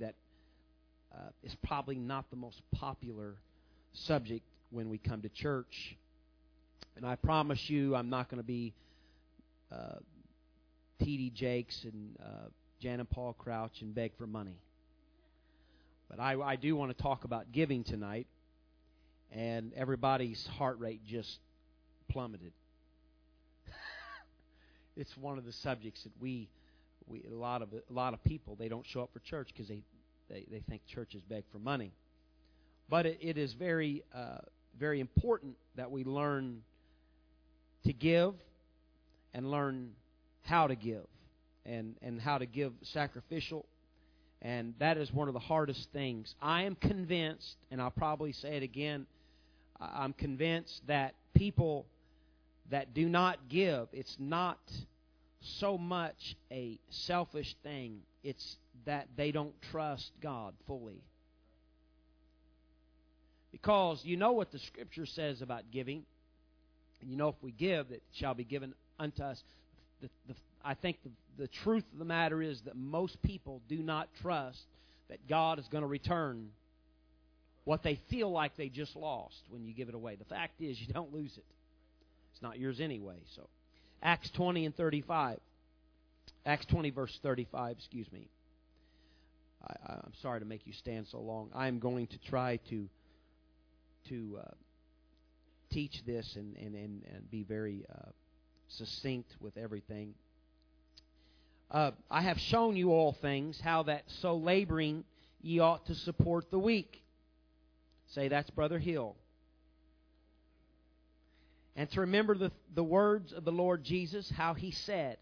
that uh, is probably not the most popular subject when we come to church. And I promise you, I'm not going to be uh, T.D. Jakes and uh, Jan and Paul Crouch and beg for money. But I, I do want to talk about giving tonight, and everybody's heart rate just plummeted. it's one of the subjects that we, we a lot of a lot of people they don't show up for church because they, they they think churches beg for money. But it, it is very uh, very important that we learn to give and learn how to give and, and how to give sacrificial. And that is one of the hardest things. I am convinced, and I'll probably say it again, I'm convinced that people that do not give, it's not so much a selfish thing, it's that they don't trust God fully. Because you know what the Scripture says about giving. And you know if we give, it shall be given unto us. The, the, I think the, the truth of the matter is that most people do not trust that God is going to return what they feel like they just lost when you give it away. The fact is, you don't lose it. It's not yours anyway. So, Acts 20 and 35. Acts 20, verse 35, excuse me. I, am sorry to make you stand so long. I am going to try to to uh, teach this and, and, and, and be very uh, succinct with everything. Uh, I have shown you all things, how that so laboring ye ought to support the weak. Say, that's Brother Hill. And to remember the, the words of the Lord Jesus, how he said,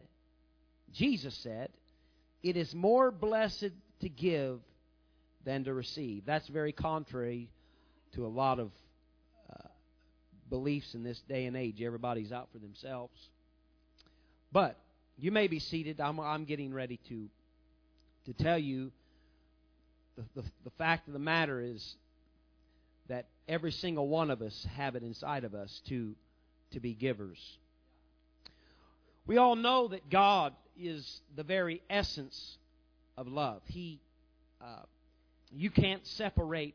Jesus said, It is more blessed to give than to receive. That's very contrary to a lot of uh, beliefs in this day and age. Everybody's out for themselves. But you may be seated. I'm, I'm getting ready to to tell you the, the, the fact of the matter is that every single one of us have it inside of us to to be givers. We all know that God is the very essence of love. He, uh, you can't separate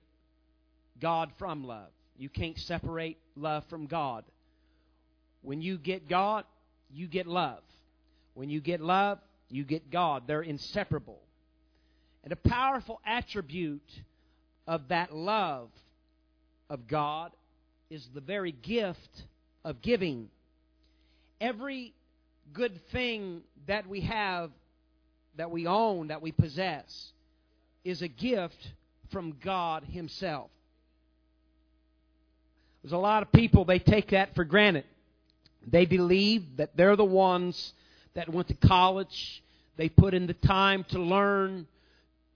God from love. You can't separate love from God. When you get God, you get love. When you get love, you get God. They're inseparable. And a powerful attribute of that love of God is the very gift of giving. Every good thing that we have, that we own, that we possess, is a gift from God Himself. There's a lot of people, they take that for granted. They believe that they're the ones that went to college, they put in the time to learn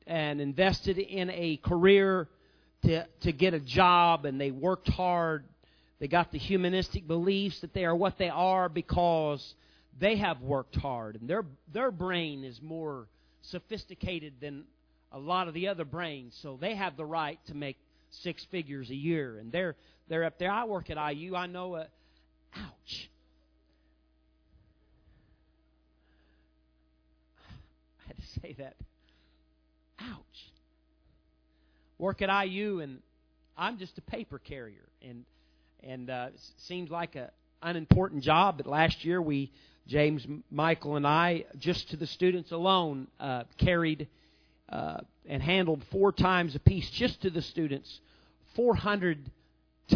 and invested in a career to, to get a job, and they worked hard. They got the humanistic beliefs that they are what they are because they have worked hard, and their their brain is more sophisticated than a lot of the other brains, so they have the right to make six figures a year, and they're they're up there. I work at IU. I know. A, ouch. I had to say that. Ouch. Work at IU, and I'm just a paper carrier, and and uh, seems like an unimportant job. But last year we James, Michael, and I, just to the students alone, uh, carried uh, and handled four times a piece, just to the students, 400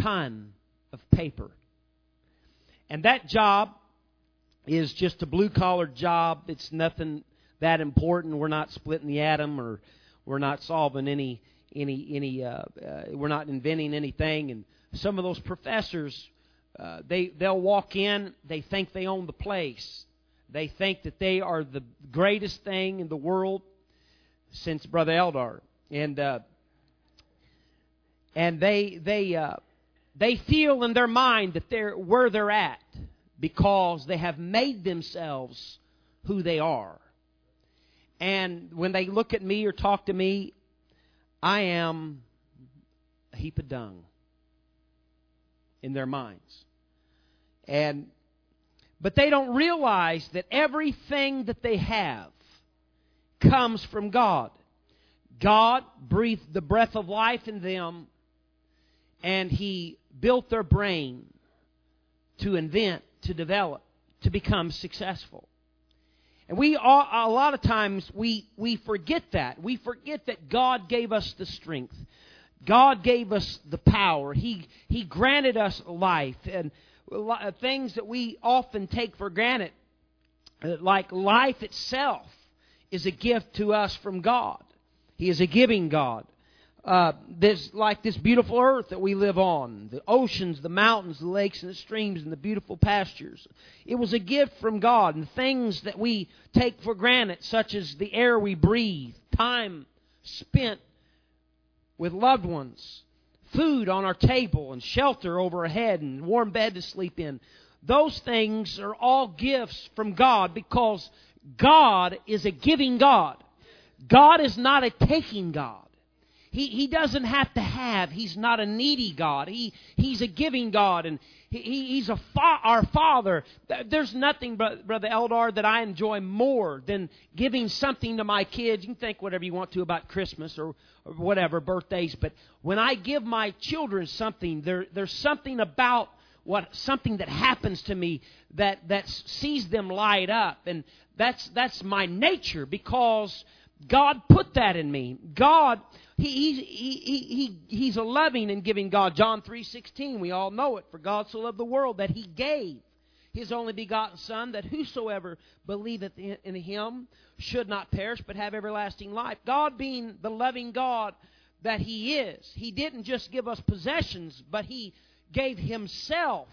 ton of paper. And that job is just a blue collar job. It's nothing that important. We're not splitting the atom or we're not solving any any any uh, uh, we're not inventing anything and some of those professors uh, they they'll walk in they think they own the place. They think that they are the greatest thing in the world since brother eldar. And uh, and they they uh, they feel in their mind that they're where they're at because they have made themselves who they are. And when they look at me or talk to me i am a heap of dung in their minds. And but they don't realize that everything that they have comes from God. God breathed the breath of life in them, and He built their brain to invent, to develop, to become successful. And we all, a lot of times we we forget that. We forget that God gave us the strength. God gave us the power. He He granted us life and things that we often take for granted, like life itself, is a gift to us from God. He is a giving God. Uh, this like this beautiful earth that we live on, the oceans, the mountains, the lakes, and the streams, and the beautiful pastures. It was a gift from God, and things that we take for granted, such as the air we breathe, time spent with loved ones, food on our table, and shelter over our head, and warm bed to sleep in. Those things are all gifts from God because God is a giving God. God is not a taking God. He, he doesn't have to have. He's not a needy God. He, he's a giving God, and he, he's a fa- our Father. There's nothing, Brother Eldar, that I enjoy more than giving something to my kids. You can think whatever you want to about Christmas or, or whatever, birthdays, but when I give my children something, there, there's something about what something that happens to me that that sees them light up and that's that's my nature because God put that in me. God, he, he, he, he, He's a loving and giving God. John 3.16, we all know it. For God so loved the world that He gave His only begotten Son, that whosoever believeth in Him should not perish, but have everlasting life. God being the loving God that He is, He didn't just give us possessions, but He gave Himself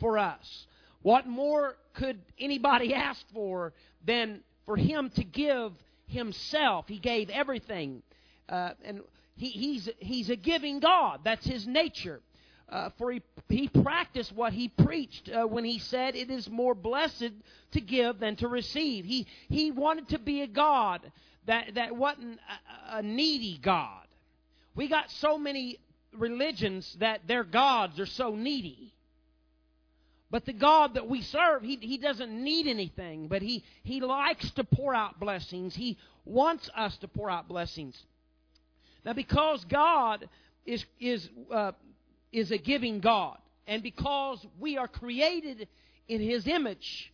for us. What more could anybody ask for than for Him to give himself. He gave everything. Uh, and he, he's, he's a giving God. That's his nature. Uh, for he, he practiced what he preached uh, when he said, It is more blessed to give than to receive. He, he wanted to be a God that, that wasn't a, a needy God. We got so many religions that their gods are so needy. But the God that we serve, he, he doesn't need anything, but he, he likes to pour out blessings. He wants us to pour out blessings. Now, because God is, is, uh, is a giving God, and because we are created in His image,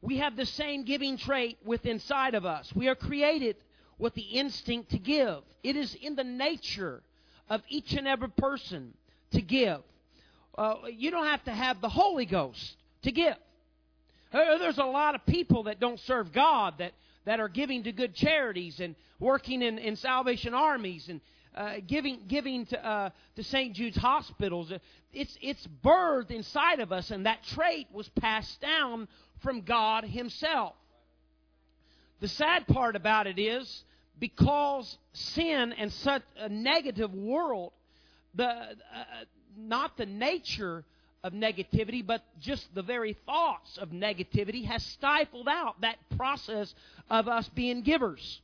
we have the same giving trait within inside of us. We are created with the instinct to give. It is in the nature of each and every person to give uh, you don't have to have the Holy Ghost to give. There's a lot of people that don't serve God that, that are giving to good charities and working in, in Salvation armies and uh, giving giving to uh, to St. Jude's hospitals. It's it's birthed inside of us, and that trait was passed down from God Himself. The sad part about it is because sin and such a negative world, the uh, not the nature of negativity, but just the very thoughts of negativity has stifled out that process of us being givers.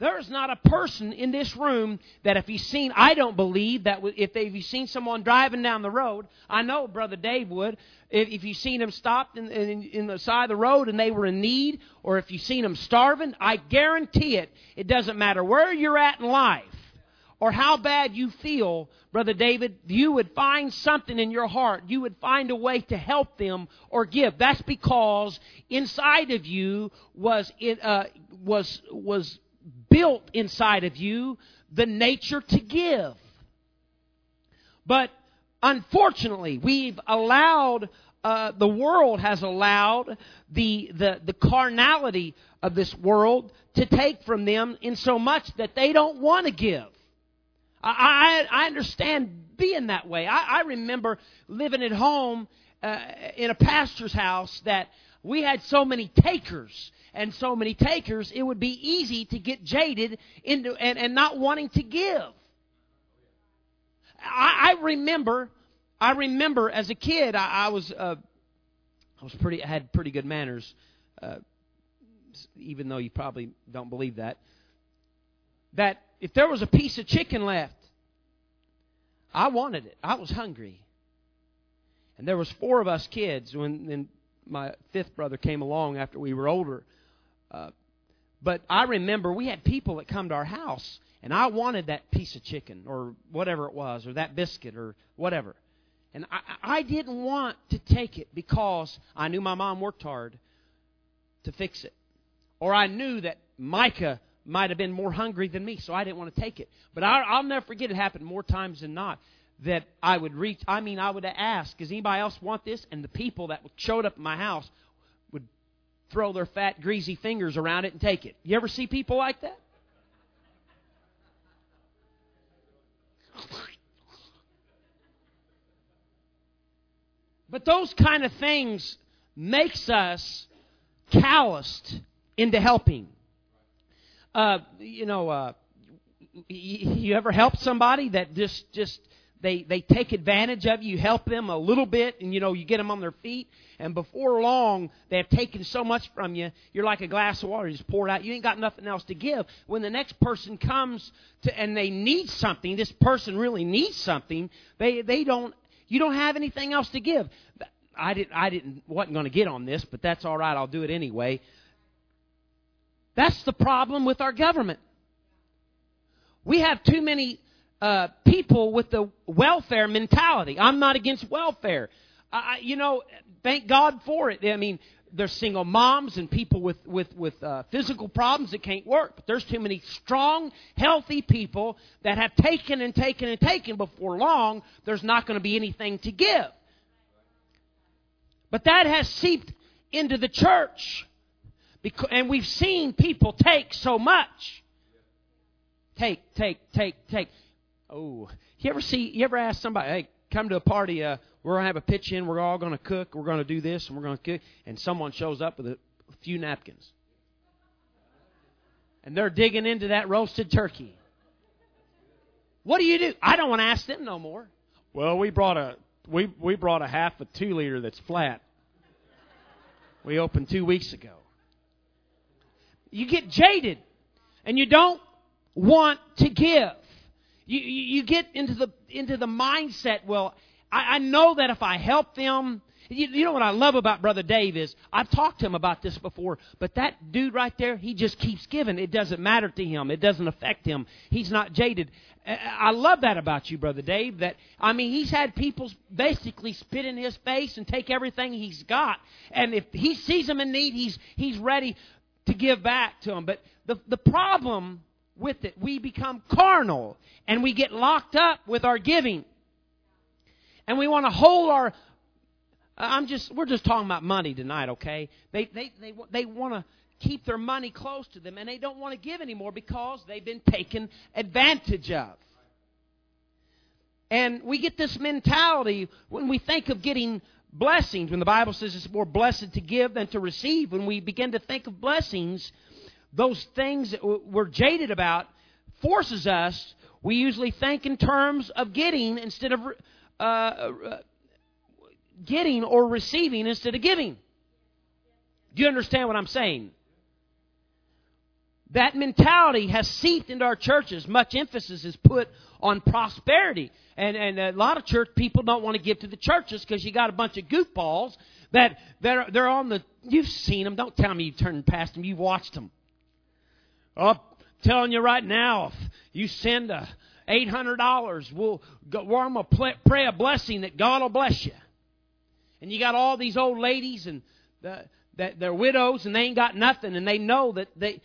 There is not a person in this room that if he's seen, I don't believe that if they've seen someone driving down the road, I know Brother Dave would. If, you've seen them stopped in, in, in the side of the road and they were in need, or if you've seen them starving, I guarantee it, it doesn't matter where you're at in life or how bad you feel, Brother David, you would find something in your heart. You would find a way to help them or give. That's because inside of you was, it, uh, was, was built inside of you the nature to give. But unfortunately, we've allowed, uh, the world has allowed the, the, the carnality of this world to take from them in so much that they don't want to give. I, I, I understand being that way. I, I remember living at home uh, in a pastor's house that we had so many takers and so many takers, it would be easy to get jaded into and, and not wanting to give. I, I remember, I remember as a kid, I, I was, uh, I was pretty, I had pretty good manners, uh, even though you probably don't believe that. That if there was a piece of chicken left, I wanted it. I was hungry. And there was four of us kids when, then my fifth brother came along after we were older uh, but I remember we had people that come to our house, and I wanted that piece of chicken or whatever it was, or that biscuit or whatever. And I, I didn't want to take it because I knew my mom worked hard to fix it. Or I knew that Micah might have been more hungry than me, so I didn't want to take it. But I, I'll never forget it happened more times than not that I would reach. I mean, I would ask, "Does anybody else want this?" And the people that showed up at my house would throw their fat, greasy fingers around it and take it. You ever see people like that? But those kind of things makes us calloused into helping. Uh, you know, uh, you ever help somebody that just just they they take advantage of you, you help them a little bit, and you know you get them on their feet, and before long they have taken so much from you, you're like a glass of water, you just pour it out. You ain't got nothing else to give. When the next person comes to and they need something, this person really needs something. They they don't you don't have anything else to give. I didn't. I didn't. wasn't going to get on this, but that's all right. I'll do it anyway. That's the problem with our government. We have too many uh, people with the welfare mentality. I'm not against welfare. I, you know, thank God for it. I mean, there's single moms and people with with with uh, physical problems that can't work. But there's too many strong, healthy people that have taken and taken and taken. Before long, there's not going to be anything to give. But that has seeped into the church, because, and we've seen people take so much. Take, take, take, take. Oh, you ever see? You ever ask somebody, "Hey, come to a party? Uh, we're gonna have a pitch in. We're all gonna cook. We're gonna do this, and we're gonna cook." And someone shows up with a few napkins, and they're digging into that roasted turkey. What do you do? I don't want to ask them no more. Well, we brought a we we brought a half a two liter that's flat. We opened two weeks ago. You get jaded, and you don't want to give. You, you, get into the into the mindset. Well, I, I know that if I help them, you, you know what I love about Brother Dave is I've talked to him about this before, but that dude right there, he just keeps giving. It doesn't matter to him. It doesn't affect him. He's not jaded. Uh, I love that about you, Brother Dave. That I mean, he's had people basically spit in his face and take everything he's got, and if he sees them in need, he's he's ready to give back to them. But the the problem with it, we become carnal and we get locked up with our giving, and we want to hold our I'm just we're just talking about money tonight, okay? They they they they want to keep their money close to them and they don't want to give anymore because they've been taken advantage of. And we get this mentality when we think of getting blessings, when the Bible says it's more blessed to give than to receive, when we begin to think of blessings, those things that we're jaded about forces us, we usually think in terms of getting instead of uh, getting or receiving instead of giving. Do you understand what I'm saying? That mentality has seeped into our churches. Much emphasis is put on prosperity. And, and a lot of church people don't want to give to the churches because you got a bunch of goofballs that they're, they're on the. You've seen them. Don't tell me you've turned past them. You've watched them. Oh, I'm telling you right now, if you send a $800, we'll go, we're going to pray a blessing that God will bless you and you got all these old ladies and the, that they're widows and they ain't got nothing and they know that they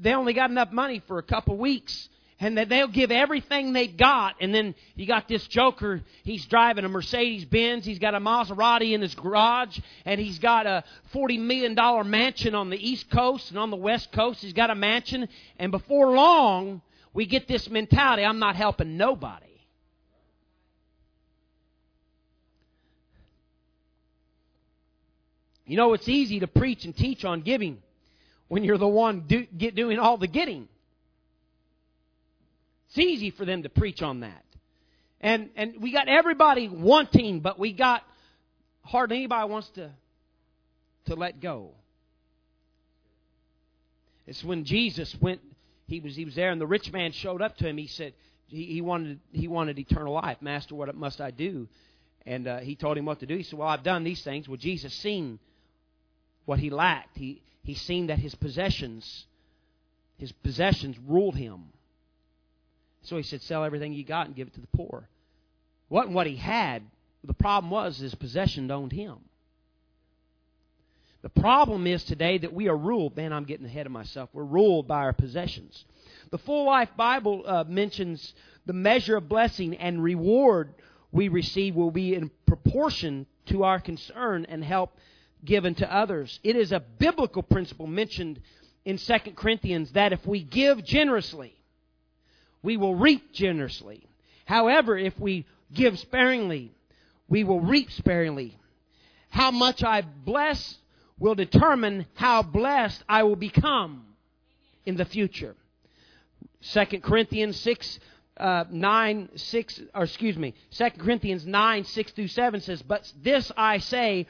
they only got enough money for a couple weeks and that they'll give everything they got. And then you got this joker. He's driving a mercedes benz. He's got a maserati in his garage and he's got a 40 million dollar mansion on the east coast and on the west coast. He's got a mansion. And before long we get this mentality i'm not helping nobody. You know, it's easy to preach and teach on giving when you're the one do, get, doing all the getting. It's easy for them to preach on that. And, and we got everybody wanting, but we got hardly anybody wants to, to let go. It's when Jesus went, he was, he was there and the rich man showed up to him. He said, he, he wanted, he wanted eternal life. Master, what must I do? And uh, he told him what to do. He said, well, I've done these things. Well, Jesus seen what he lacked. He, he seen that his possessions, his possessions ruled him. So he said, Sell everything you got and give it to the poor. It wasn't what he had. The problem was his possession owned him. The problem is today that we are ruled. Man, I'm getting ahead of myself. We're ruled by our possessions. The Full Life Bible uh, mentions the measure of blessing and reward we receive will be in proportion to our concern and help given to others. It is a biblical principle mentioned in 2 Corinthians that if we give generously, we will reap generously. However, if we give sparingly, we will reap sparingly. How much I bless will determine how blessed I will become in the future. 2 Corinthians 6 uh, 9, 6, or excuse me, 2 Corinthians 9, 6 through 7 says, But this I say,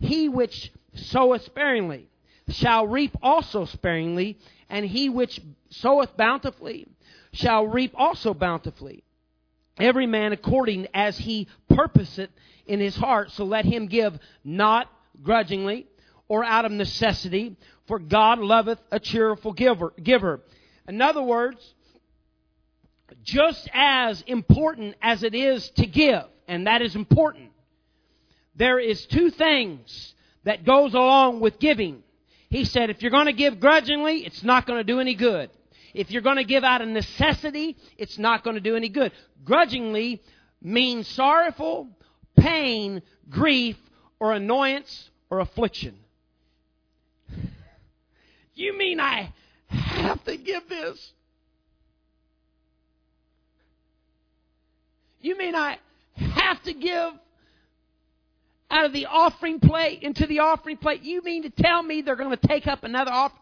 he which soweth sparingly shall reap also sparingly, and he which soweth bountifully shall reap also bountifully. Every man according as he purposeth in his heart, so let him give not grudgingly or out of necessity, for God loveth a cheerful giver. giver. In other words, just as important as it is to give, and that is important, there is two things that goes along with giving. He said, if you're going to give grudgingly, it's not going to do any good. If you're going to give out of necessity, it's not going to do any good. Grudgingly means sorrowful, pain, grief, or annoyance or affliction. You mean I have to give this? You mean I have to give out of the offering plate into the offering plate? You mean to tell me they're going to take up another offering?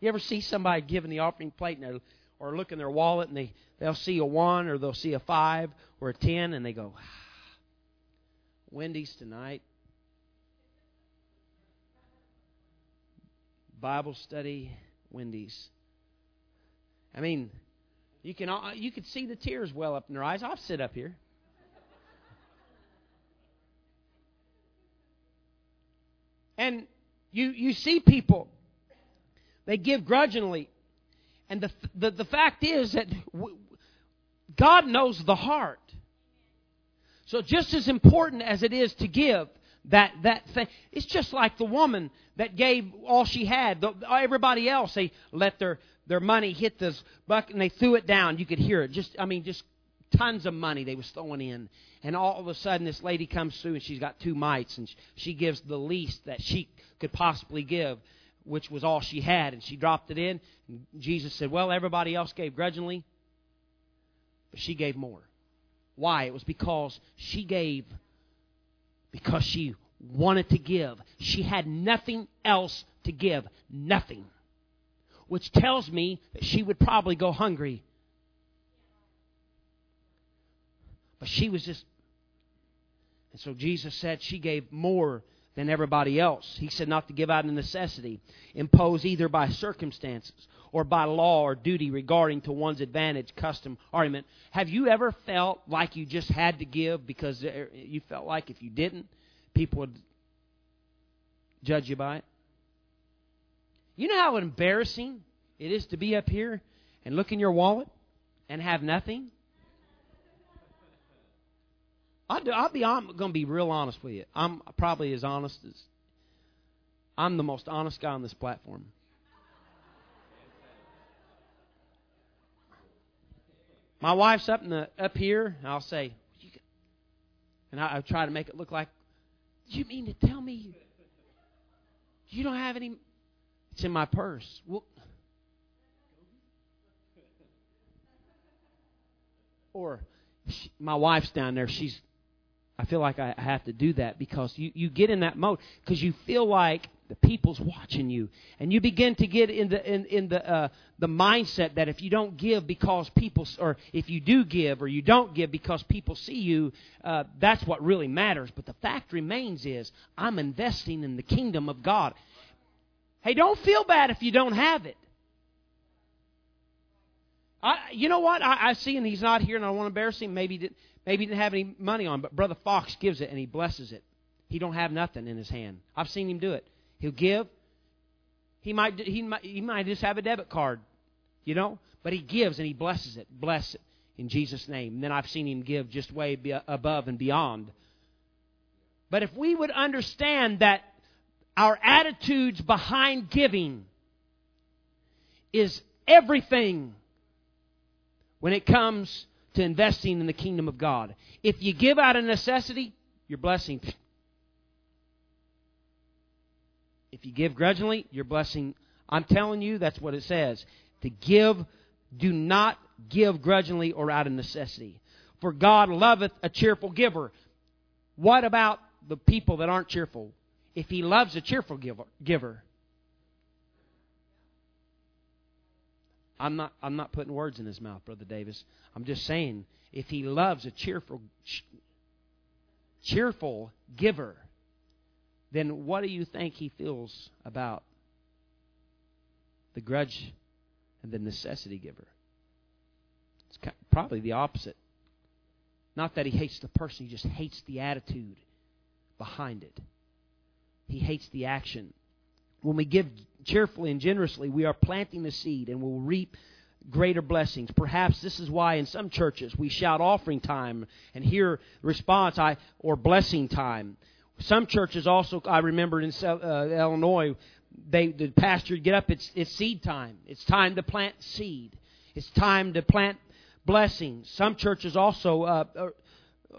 You ever see somebody giving the offering plate and or look in their wallet and they, they'll see a one or they'll see a five or a ten and they go, ah, Wendy's tonight. Bible study, Wendy's. I mean, you can you could see the tears well up in their eyes. I'll sit up here. And you you see people they give grudgingly. And the the, the fact is that God knows the heart. So just as important as it is to give that that thing, it's just like the woman that gave all she had. The, everybody else they let their their money hit this bucket and they threw it down. You could hear it. Just I mean, just tons of money they was throwing in. And all of a sudden, this lady comes through and she's got two mites, and she gives the least that she could possibly give, which was all she had, and she dropped it in. And Jesus said, "Well, everybody else gave grudgingly, but she gave more. Why? It was because she gave because she wanted to give. She had nothing else to give, nothing." which tells me that she would probably go hungry. But she was just. And so Jesus said she gave more than everybody else. He said not to give out of necessity, imposed either by circumstances or by law or duty regarding to one's advantage, custom, argument. Have you ever felt like you just had to give because you felt like if you didn't, people would judge you by it? You know how embarrassing it is to be up here and look in your wallet and have nothing? I'll, do, I'll be I'm going to be real honest with you. I'm probably as honest as I'm the most honest guy on this platform. My wife's up in the up here, and I'll say, and I, I try to make it look like, you mean to tell me you don't have any? It's in my purse. Well, or she, my wife's down there. She's. I feel like I have to do that because you, you get in that mode because you feel like the people's watching you, and you begin to get in the in, in the uh, the mindset that if you don't give because people, or if you do give or you don't give because people see you, uh, that's what really matters. But the fact remains is I'm investing in the kingdom of God. Hey, don't feel bad if you don't have it. I, you know what? I, I see, and he's not here, and I don't want to embarrass him. Maybe maybe he didn't have any money on, but Brother Fox gives it, and he blesses it. He don't have nothing in his hand. I've seen him do it. He'll give. He might he might he might just have a debit card, you know, but he gives and he blesses it. Bless it in Jesus' name. And then I've seen him give just way above and beyond. But if we would understand that our attitudes behind giving is everything when it comes to investing in the kingdom of God. If you give out of necessity, your blessing. If you give grudgingly, your blessing. I'm telling you, that's what it says. To give, do not give grudgingly or out of necessity. For God loveth a cheerful giver. What about the people that aren't cheerful? If He loves a cheerful giver, giver I'm not, I'm not putting words in his mouth, Brother Davis. I'm just saying, if he loves a cheerful, cheerful giver, then what do you think he feels about the grudge and the necessity giver? It's probably the opposite. Not that he hates the person, he just hates the attitude behind it. He hates the action. When we give cheerfully and generously, we are planting the seed and we'll reap greater blessings. Perhaps this is why in some churches we shout offering time and hear response I or blessing time. Some churches also I remember in uh, Illinois they the pastor would get up it's it's seed time. It's time to plant seed. It's time to plant blessings. Some churches also uh, uh,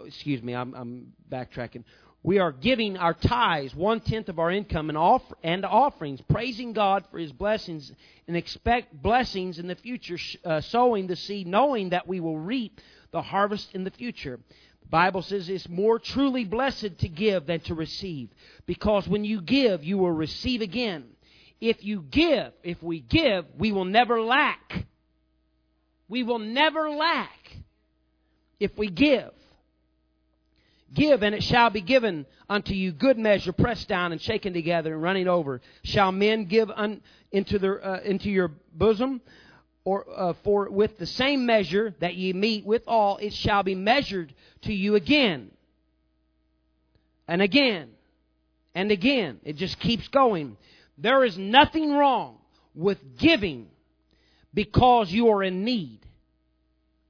excuse me, I'm, I'm backtracking we are giving our tithes, one tenth of our income, and, offer, and offerings, praising God for His blessings, and expect blessings in the future, uh, sowing the seed, knowing that we will reap the harvest in the future. The Bible says it's more truly blessed to give than to receive, because when you give, you will receive again. If you give, if we give, we will never lack. We will never lack if we give. Give, and it shall be given unto you good measure, pressed down and shaken together and running over. Shall men give un, into, their, uh, into your bosom? Or uh, for with the same measure that ye meet withal, it shall be measured to you again, and again, and again. It just keeps going. There is nothing wrong with giving because you are in need.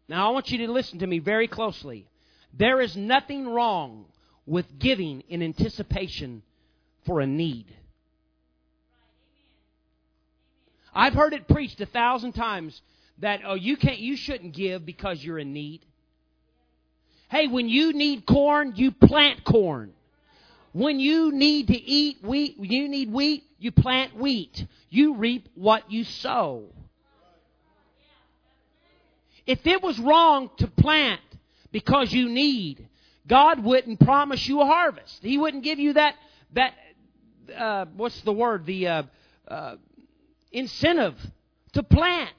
Now, I want you to listen to me very closely. There is nothing wrong with giving in anticipation for a need. I've heard it preached a thousand times that oh you can't you shouldn't give because you're in need. Hey, when you need corn, you plant corn. When you need to eat wheat, when you need wheat, you plant wheat. You reap what you sow. If it was wrong to plant because you need. God wouldn't promise you a harvest. He wouldn't give you that that uh, what's the word the uh, uh, incentive to plant.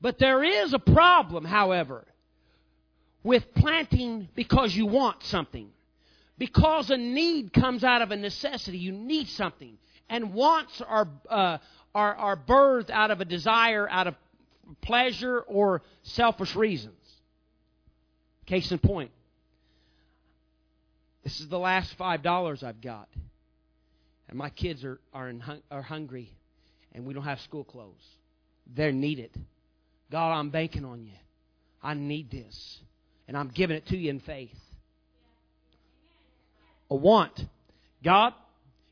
But there is a problem, however, with planting because you want something. Because a need comes out of a necessity, you need something, and wants are uh, are are birthed out of a desire, out of pleasure or selfish reasons. Case in point, this is the last five dollars I've got, and my kids are are, in, are hungry, and we don't have school clothes. They're needed. God, I'm banking on you. I need this, and I'm giving it to you in faith. A want, God.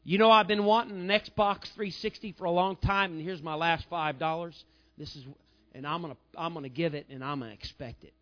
You know I've been wanting an Xbox 360 for a long time, and here's my last five dollars. This is, and I'm gonna I'm gonna give it, and I'm gonna expect it.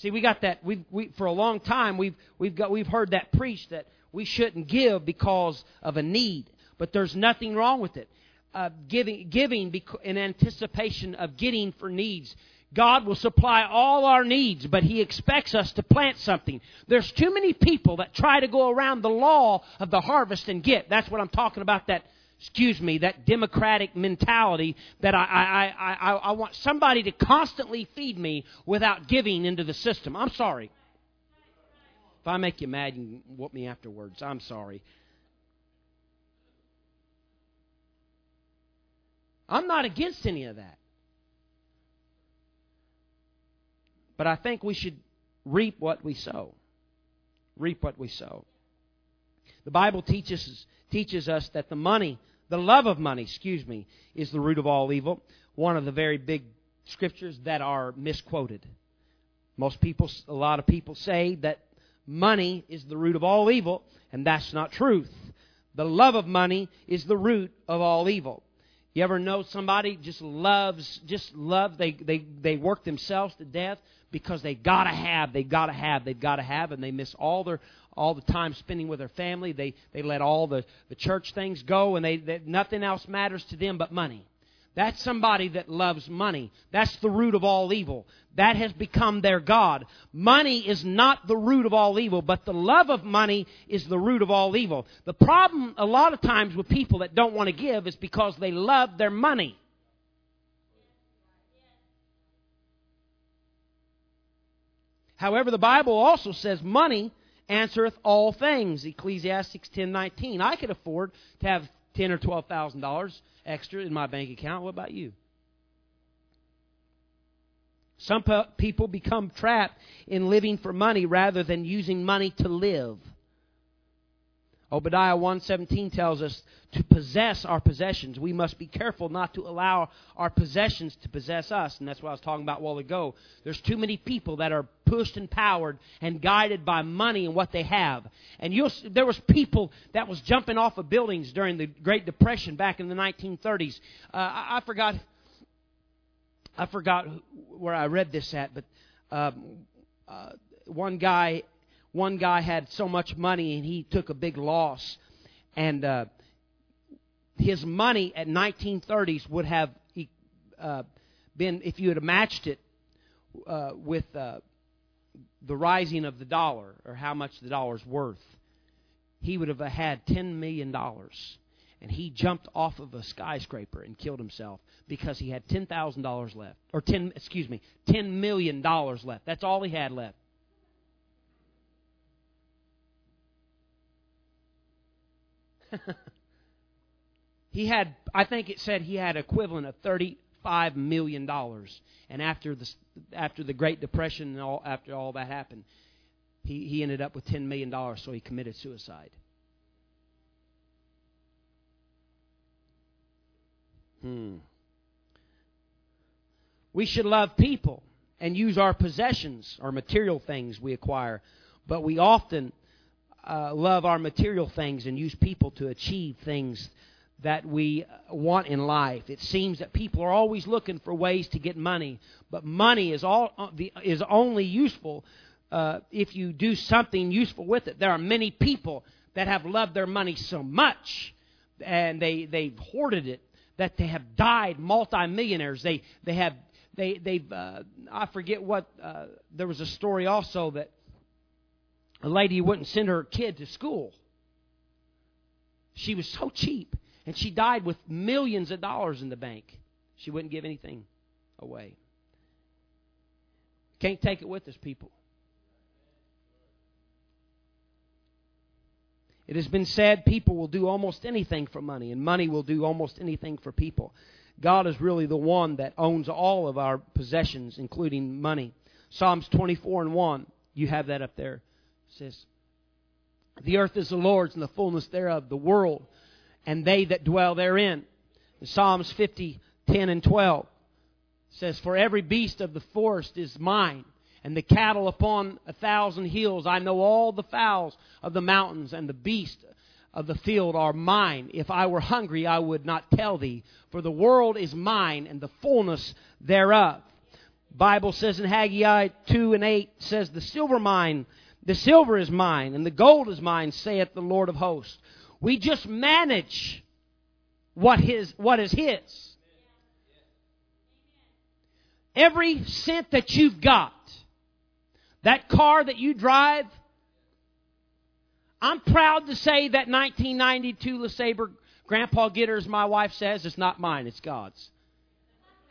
See, we got that. We've we, for a long time we've we've got we've heard that preached that we shouldn't give because of a need, but there's nothing wrong with it. Uh, giving giving in anticipation of getting for needs. God will supply all our needs, but He expects us to plant something. There's too many people that try to go around the law of the harvest and get. That's what I'm talking about. That excuse me, that democratic mentality that I, I, I, I, want somebody to constantly feed me without giving into the system. I'm sorry. If I make you mad, you can whoop me afterwards. I'm sorry. I'm not against any of that. But I think we should reap what we sow. reap what we sow. The Bible teaches teaches us that the money, the love of money, excuse me, is the root of all evil. One of the very big scriptures that are misquoted. Most people, a lot of people say that money is the root of all evil, and that's not truth. The love of money is the root of all evil. You ever know somebody just loves, just love, they, they, they work themselves to death because they gotta have, they gotta have, they've gotta have, and they miss all their, all the time spending with their family. They, they let all the, the church things go and they, they, nothing else matters to them but money. That's somebody that loves money. That's the root of all evil. That has become their God. Money is not the root of all evil, but the love of money is the root of all evil. The problem a lot of times with people that don't want to give is because they love their money. However, the Bible also says money answereth all things. Ecclesiastes 10:19. I could afford to have ten or twelve thousand dollars extra in my bank account. What about you? Some people become trapped in living for money rather than using money to live. Obadiah 1:17 tells us to possess our possessions. We must be careful not to allow our possessions to possess us, and that's what I was talking about a while ago. There's too many people that are pushed and powered and guided by money and what they have. And you'll, there was people that was jumping off of buildings during the Great Depression back in the 1930s. Uh, I, I forgot I forgot where I read this at, but um, uh, one guy one guy had so much money and he took a big loss, and uh, his money at 1930s would have uh, been if you had matched it uh, with uh, the rising of the dollar or how much the dollar's worth, he would have had ten million dollars. And he jumped off of a skyscraper and killed himself because he had ten thousand dollars left, or ten excuse me, ten million dollars left. That's all he had left. he had, I think it said he had equivalent of thirty-five million dollars. And after the after the Great Depression and all after all that happened, he he ended up with ten million dollars, so he committed suicide. Hmm. We should love people and use our possessions, our material things we acquire, but we often uh, love our material things and use people to achieve things that we want in life. It seems that people are always looking for ways to get money, but money is all uh, is only useful uh, if you do something useful with it. There are many people that have loved their money so much, and they they've hoarded it that they have died multimillionaires. They they have they they've uh, I forget what uh, there was a story also that a lady wouldn't send her kid to school. She was so cheap, and she died with millions of dollars in the bank. She wouldn't give anything away. Can't take it with us, people. It has been said people will do almost anything for money, and money will do almost anything for people. God is really the one that owns all of our possessions, including money. Psalms 24 and 1, you have that up there says, The earth is the Lord's and the fullness thereof, the world, and they that dwell therein. In Psalms 50, 10 and 12 says, For every beast of the forest is mine, and the cattle upon a thousand hills. I know all the fowls of the mountains, and the beasts of the field are mine. If I were hungry, I would not tell thee, for the world is mine, and the fullness thereof. Bible says in Haggai 2 and 8 says the silver mine the silver is mine, and the gold is mine, saith the Lord of hosts. We just manage what, his, what is His. Every cent that you've got, that car that you drive, I'm proud to say that 1992 LeSabre Grandpa Gitters, my wife says, it's not mine, it's God's.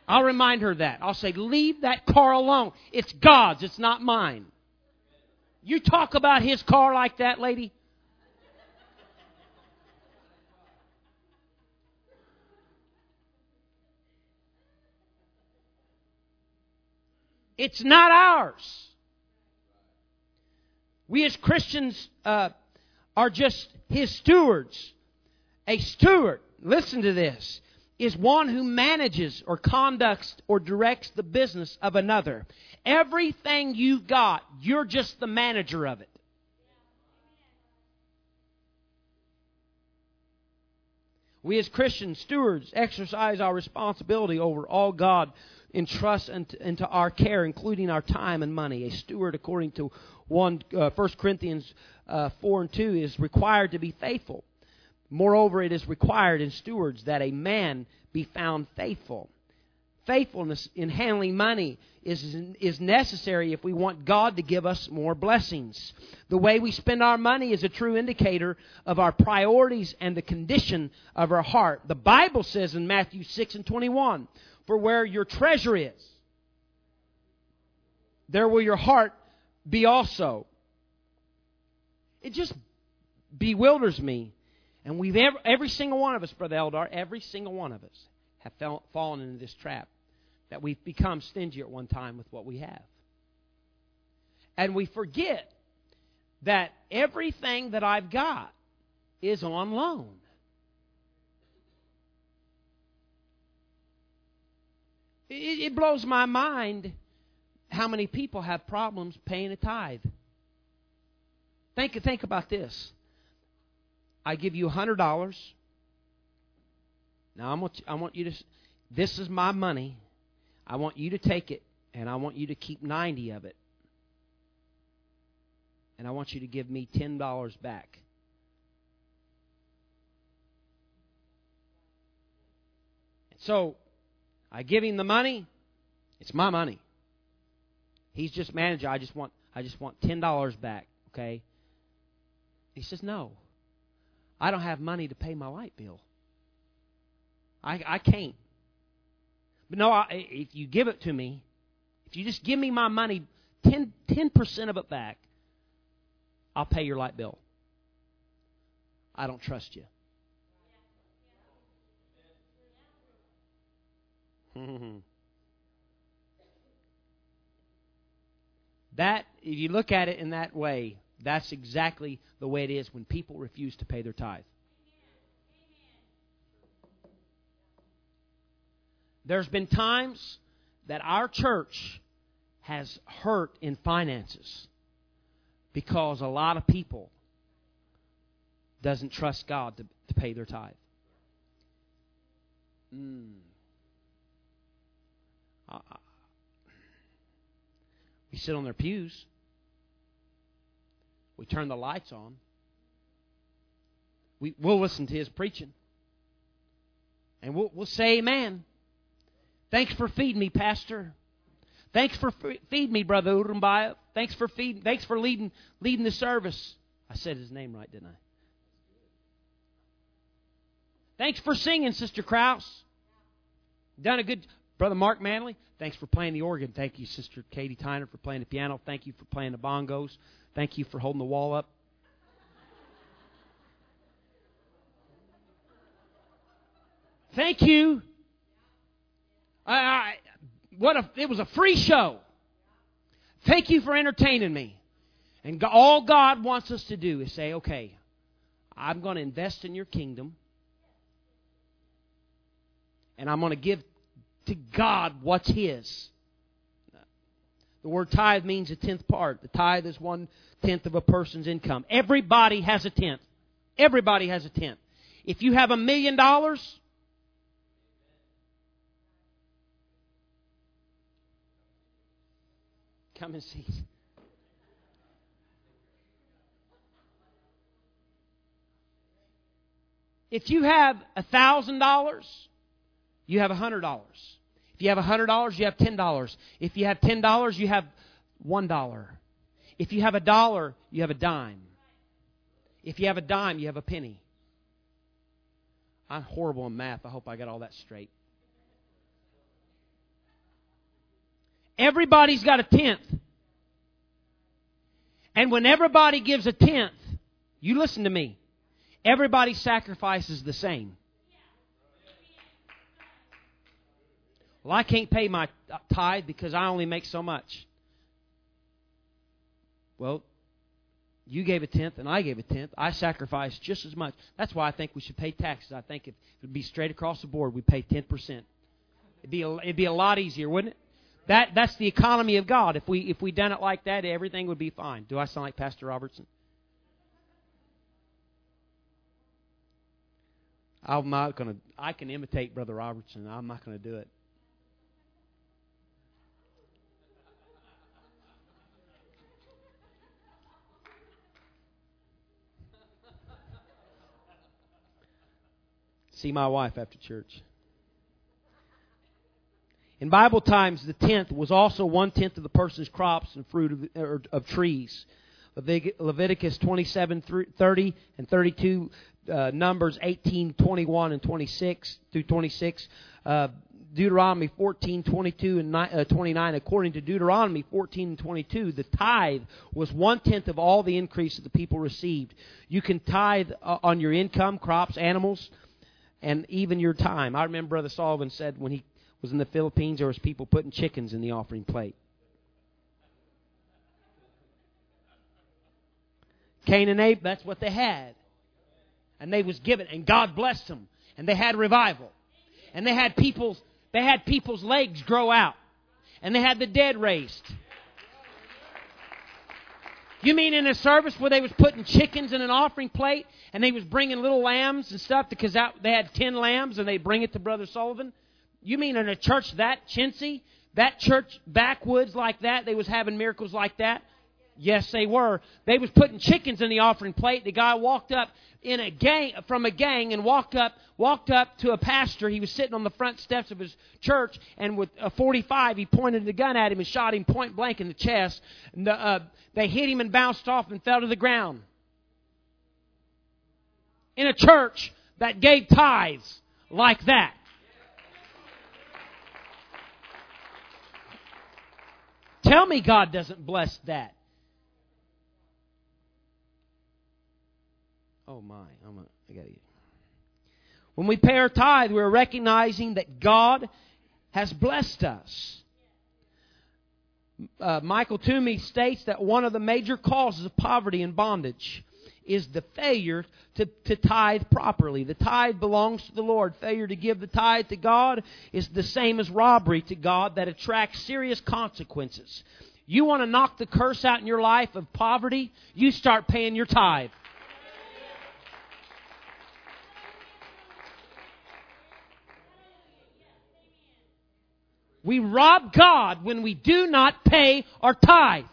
I'll remind her that. I'll say, leave that car alone. It's God's, it's not mine. You talk about his car like that, lady? It's not ours. We as Christians uh, are just His stewards. A steward, listen to this, is one who manages or conducts or directs the business of another. Everything you've got, you're just the manager of it. We as Christian stewards exercise our responsibility over all God entrusts into, our care, including our time and money. A steward, according to 1, uh, 1 Corinthians uh, 4 and 2, is required to be faithful. Moreover, it is required in stewards that a man be found faithful. Faithfulness in handling money is, is necessary if we want God to give us more blessings. The way we spend our money is a true indicator of our priorities and the condition of our heart. The Bible says in Matthew 6 and 21 For where your treasure is, there will your heart be also. It just bewilders me. And we've ever, every single one of us, Brother Eldar, every single one of us have fell, fallen into this trap that we've become stingy at one time with what we have. And we forget that everything that I've got is on loan. It, it blows my mind how many people have problems paying a tithe. Think, think about this. I give you a hundred dollars. Now I want, I want you to. This is my money. I want you to take it, and I want you to keep 90 of it. And I want you to give me $10 back. And so, I give him the money. It's my money. He's just manager. I just want I just want $10 back, okay? He says, "No. I don't have money to pay my light bill. I I can't. But no, I, if you give it to me, if you just give me my money, 10, 10% of it back, I'll pay your light bill. I don't trust you. that, if you look at it in that way, that's exactly the way it is when people refuse to pay their tithe. There's been times that our church has hurt in finances because a lot of people doesn't trust God to, to pay their tithe. Mm. We sit on their pews. We turn the lights on. We, we'll listen to his preaching. And we'll, we'll say amen. Thanks for feeding me, Pastor. Thanks for feeding me, Brother Urumbaya. Thanks for feeding. Thanks for leading leading the service. I said his name right, didn't I? Thanks for singing, Sister Kraus. Done a good, Brother Mark Manley. Thanks for playing the organ. Thank you, Sister Katie Tyner, for playing the piano. Thank you for playing the bongos. Thank you for holding the wall up. Thank you I, I, what a, it was a free show. Thank you for entertaining me. And all God wants us to do is say, okay, I'm going to invest in your kingdom. And I'm going to give to God what's His. The word tithe means a tenth part. The tithe is one tenth of a person's income. Everybody has a tenth. Everybody has a tenth. If you have a million dollars, Come and see. If you have a thousand dollars, you have a hundred dollars. If you have a hundred dollars, you have ten dollars. If you have ten dollars, you have one dollar. If you have a dollar, you have a dime. If you have a dime, you have a penny. I'm horrible in math. I hope I got all that straight. Everybody's got a tenth. And when everybody gives a tenth, you listen to me, everybody sacrifices the same. Well, I can't pay my tithe because I only make so much. Well, You gave a tenth, and I gave a tenth. I sacrificed just as much. That's why I think we should pay taxes. I think if it would be straight across the board, we'd pay ten percent. It'd be a, it'd be a lot easier, wouldn't it? That that's the economy of God. If we if we done it like that, everything would be fine. Do I sound like Pastor Robertson? I'm not to. I can imitate Brother Robertson. I'm not going to do it. See my wife after church. In Bible times, the tenth was also one tenth of the person's crops and fruit of, or, of trees. Leviticus 27, 30, and 32, uh, Numbers 18, 21, and 26 through 26. Uh, Deuteronomy 14, 22, and uh, 29. According to Deuteronomy 14 and 22, the tithe was one tenth of all the increase that the people received. You can tithe uh, on your income, crops, animals, and even your time. I remember Brother Sullivan said when he was in the Philippines, there was people putting chickens in the offering plate. Cain and Abel, that's what they had. And they was given, and God blessed them. And they had revival. And they had people's, they had people's legs grow out. And they had the dead raised. You mean in a service where they was putting chickens in an offering plate and they was bringing little lambs and stuff because they had ten lambs and they bring it to Brother Sullivan? You mean in a church that chintzy, that church backwoods like that, they was having miracles like that? Yes, they were. They was putting chickens in the offering plate. The guy walked up in a gang from a gang and walked up walked up to a pastor. He was sitting on the front steps of his church, and with a 45, he pointed the gun at him and shot him point blank in the chest. And the, uh, they hit him and bounced off and fell to the ground. In a church that gave tithes like that. Tell me God doesn't bless that. Oh my, I'm a, I got to get. When we pay our tithe, we're recognizing that God has blessed us. Uh, Michael Toomey states that one of the major causes of poverty and bondage is the failure to, to tithe properly. The tithe belongs to the Lord. Failure to give the tithe to God is the same as robbery to God that attracts serious consequences. You want to knock the curse out in your life of poverty? You start paying your tithe. We rob God when we do not pay our tithe.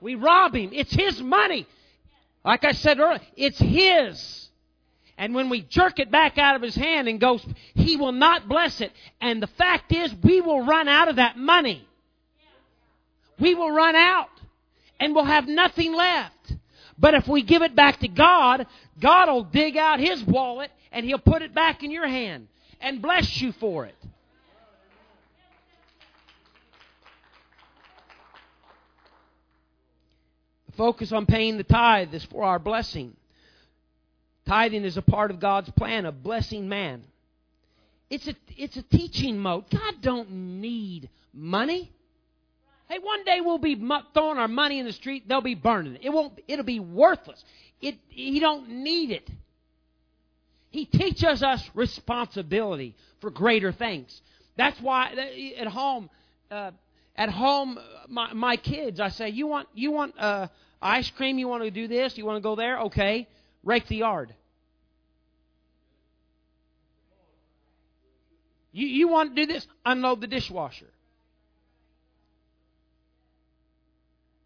We rob Him. It's His money. Like I said earlier, it's His. And when we jerk it back out of His hand and goes, He will not bless it. And the fact is, we will run out of that money. We will run out. And we'll have nothing left. But if we give it back to God, God will dig out His wallet and He'll put it back in your hand and bless you for it. Focus on paying the tithe is for our blessing. Tithing is a part of God's plan of blessing man. It's a, it's a teaching mode. God don't need money. Hey, one day we'll be throwing our money in the street. They'll be burning it. It won't. It'll be worthless. It. He don't need it. He teaches us responsibility for greater things. That's why at home, uh, at home, my, my kids, I say, you want you want uh, ice cream? You want to do this? You want to go there? Okay, rake the yard. You you want to do this? Unload the dishwasher.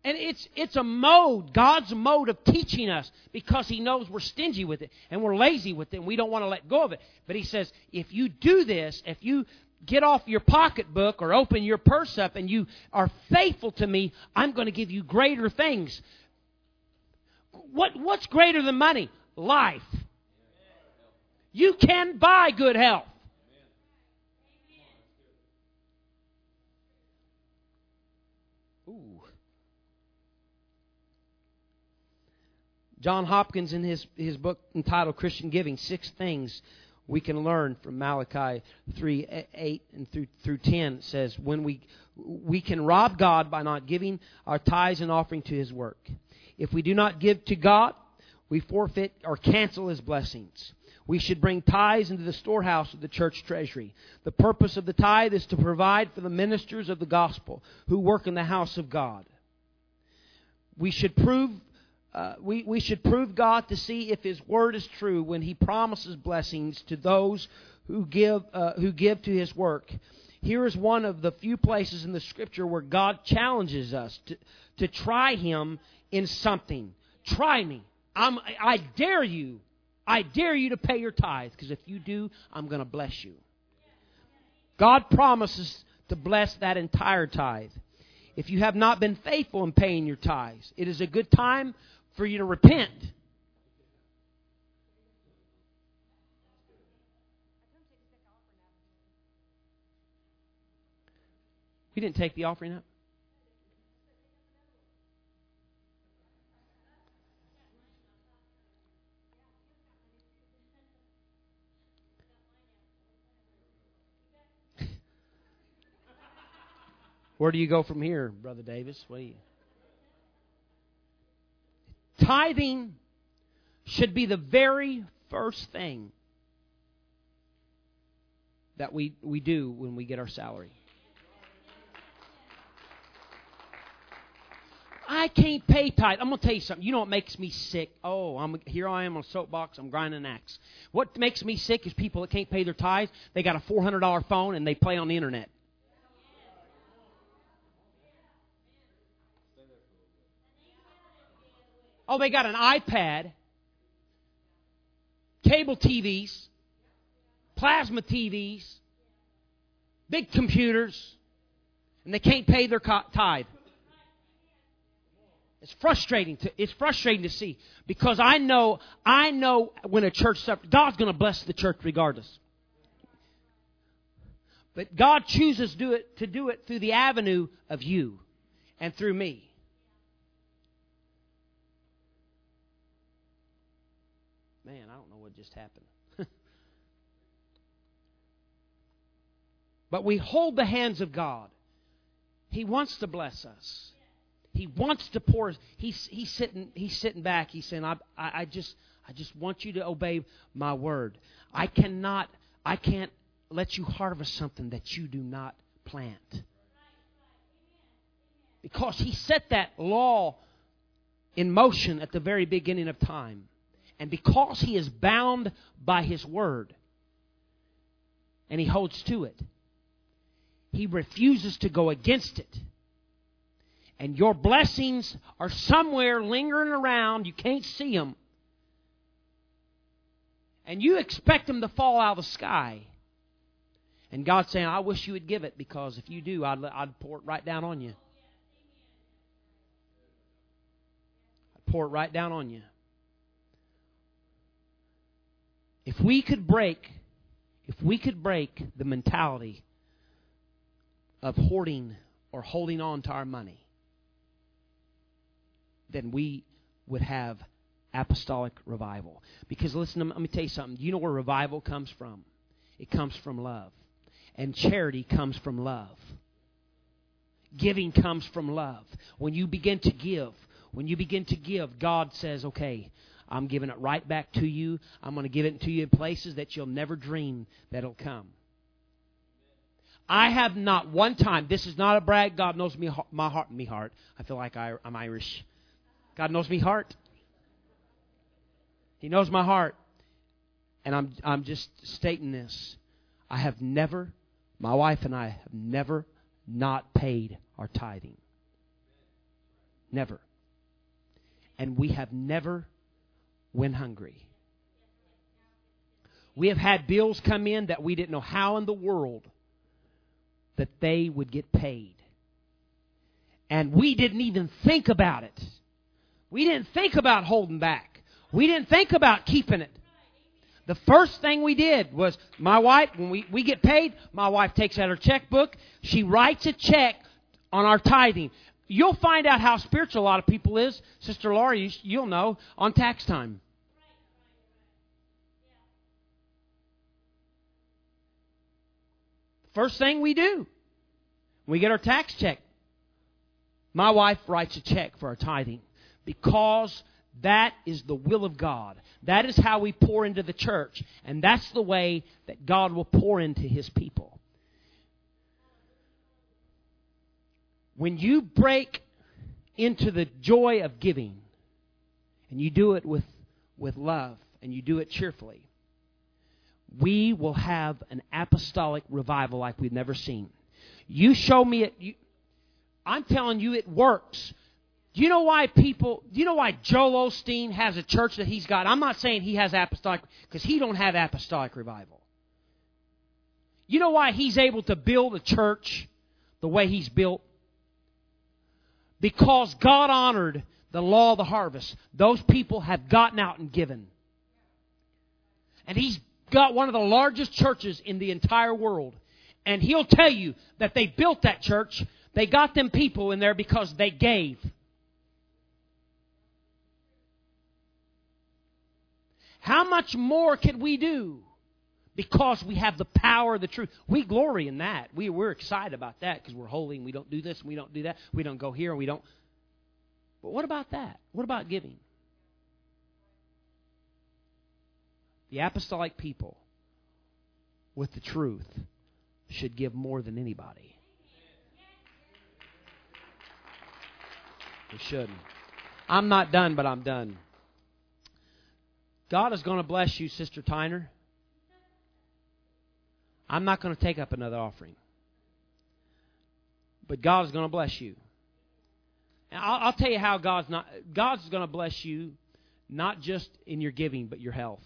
And it's it's a mode, God's mode of teaching us because He knows we're stingy with it and we're lazy with it and we don't want to let go of it. But He says, if you do this, if you get off your pocketbook or open your purse up and you are faithful to me, I'm going to give you greater things. What, what's greater than money? Life. You can buy good health. Ooh. John Hopkins, in his, his book entitled Christian Giving, Six Things we can learn from Malachi 3 8 and through, through 10 says, when we, we can rob God by not giving our tithes and offering to His work. If we do not give to God, we forfeit or cancel His blessings. We should bring tithes into the storehouse of the church treasury. The purpose of the tithe is to provide for the ministers of the gospel who work in the house of God. We should prove uh, we, we should prove God to see if His word is true when He promises blessings to those who give uh, who give to His work. Here is one of the few places in the Scripture where God challenges us to to try Him in something. Try me. I'm, I dare you I dare you to pay your tithe because if you do, I'm going to bless you. God promises to bless that entire tithe. If you have not been faithful in paying your tithes, it is a good time for you to repent. We didn't take the offering up. Where do you go from here, Brother Davis? What do you... Tithing should be the very first thing that we, we do when we get our salary. I can't pay tithe. I'm going to tell you something. You know what makes me sick? Oh, I'm here. I am on a soapbox. I'm grinding an axe. What makes me sick is people that can't pay their tithes. They got a $400 phone and they play on the internet. Oh, they got an iPad, cable TVs, plasma TVs, big computers, and they can't pay their tithe. It's frustrating to it's frustrating to see because I know I know when a church suffers, God's going to bless the church regardless. But God chooses do it to do it through the avenue of you and through me. Man, I don't know what just happened. but we hold the hands of God. He wants to bless us. He wants to pour. He's he's sitting he's sitting back. He's saying, I, I, I just I just want you to obey my word. I cannot I can't let you harvest something that you do not plant. Because he set that law in motion at the very beginning of time. And because he is bound by his word and he holds to it, he refuses to go against it. And your blessings are somewhere lingering around. You can't see them. And you expect them to fall out of the sky. And God's saying, I wish you would give it because if you do, I'd, I'd pour it right down on you. I'd pour it right down on you. If we could break, if we could break the mentality of hoarding or holding on to our money, then we would have apostolic revival. Because listen, let me tell you something. You know where revival comes from? It comes from love. And charity comes from love. Giving comes from love. When you begin to give, when you begin to give, God says, okay, I'm giving it right back to you. I'm going to give it to you in places that you'll never dream that'll come. I have not one time, this is not a brag, God knows me, my heart, me heart. I feel like I, I'm Irish. God knows me heart. He knows my heart. And I'm, I'm just stating this. I have never, my wife and I have never not paid our tithing. Never. And we have never when hungry. We have had bills come in that we didn't know how in the world that they would get paid. And we didn't even think about it. We didn't think about holding back. We didn't think about keeping it. The first thing we did was my wife, when we, we get paid, my wife takes out her checkbook. She writes a check on our tithing. You'll find out how spiritual a lot of people is. Sister Laura, you'll know, on tax time. First thing we do, we get our tax check. My wife writes a check for our tithing. because that is the will of God. That is how we pour into the church. And that's the way that God will pour into His people. When you break into the joy of giving, and you do it with, with love, and you do it cheerfully, we will have an apostolic revival like we've never seen. You show me it. You, I'm telling you, it works. Do you know why people? Do you know why Joel Osteen has a church that he's got? I'm not saying he has apostolic because he don't have apostolic revival. You know why he's able to build a church the way he's built? Because God honored the law of the harvest. Those people have gotten out and given. And he's got one of the largest churches in the entire world. And he'll tell you that they built that church. They got them people in there because they gave. How much more can we do? Because we have the power of the truth. We glory in that. We, we're excited about that because we're holy and we don't do this and we don't do that. We don't go here and we don't. But what about that? What about giving? The apostolic people with the truth should give more than anybody. We shouldn't. I'm not done, but I'm done. God is going to bless you, Sister Tyner. I'm not going to take up another offering. But God is going to bless you. And I'll, I'll tell you how God's not. God's going to bless you, not just in your giving, but your health.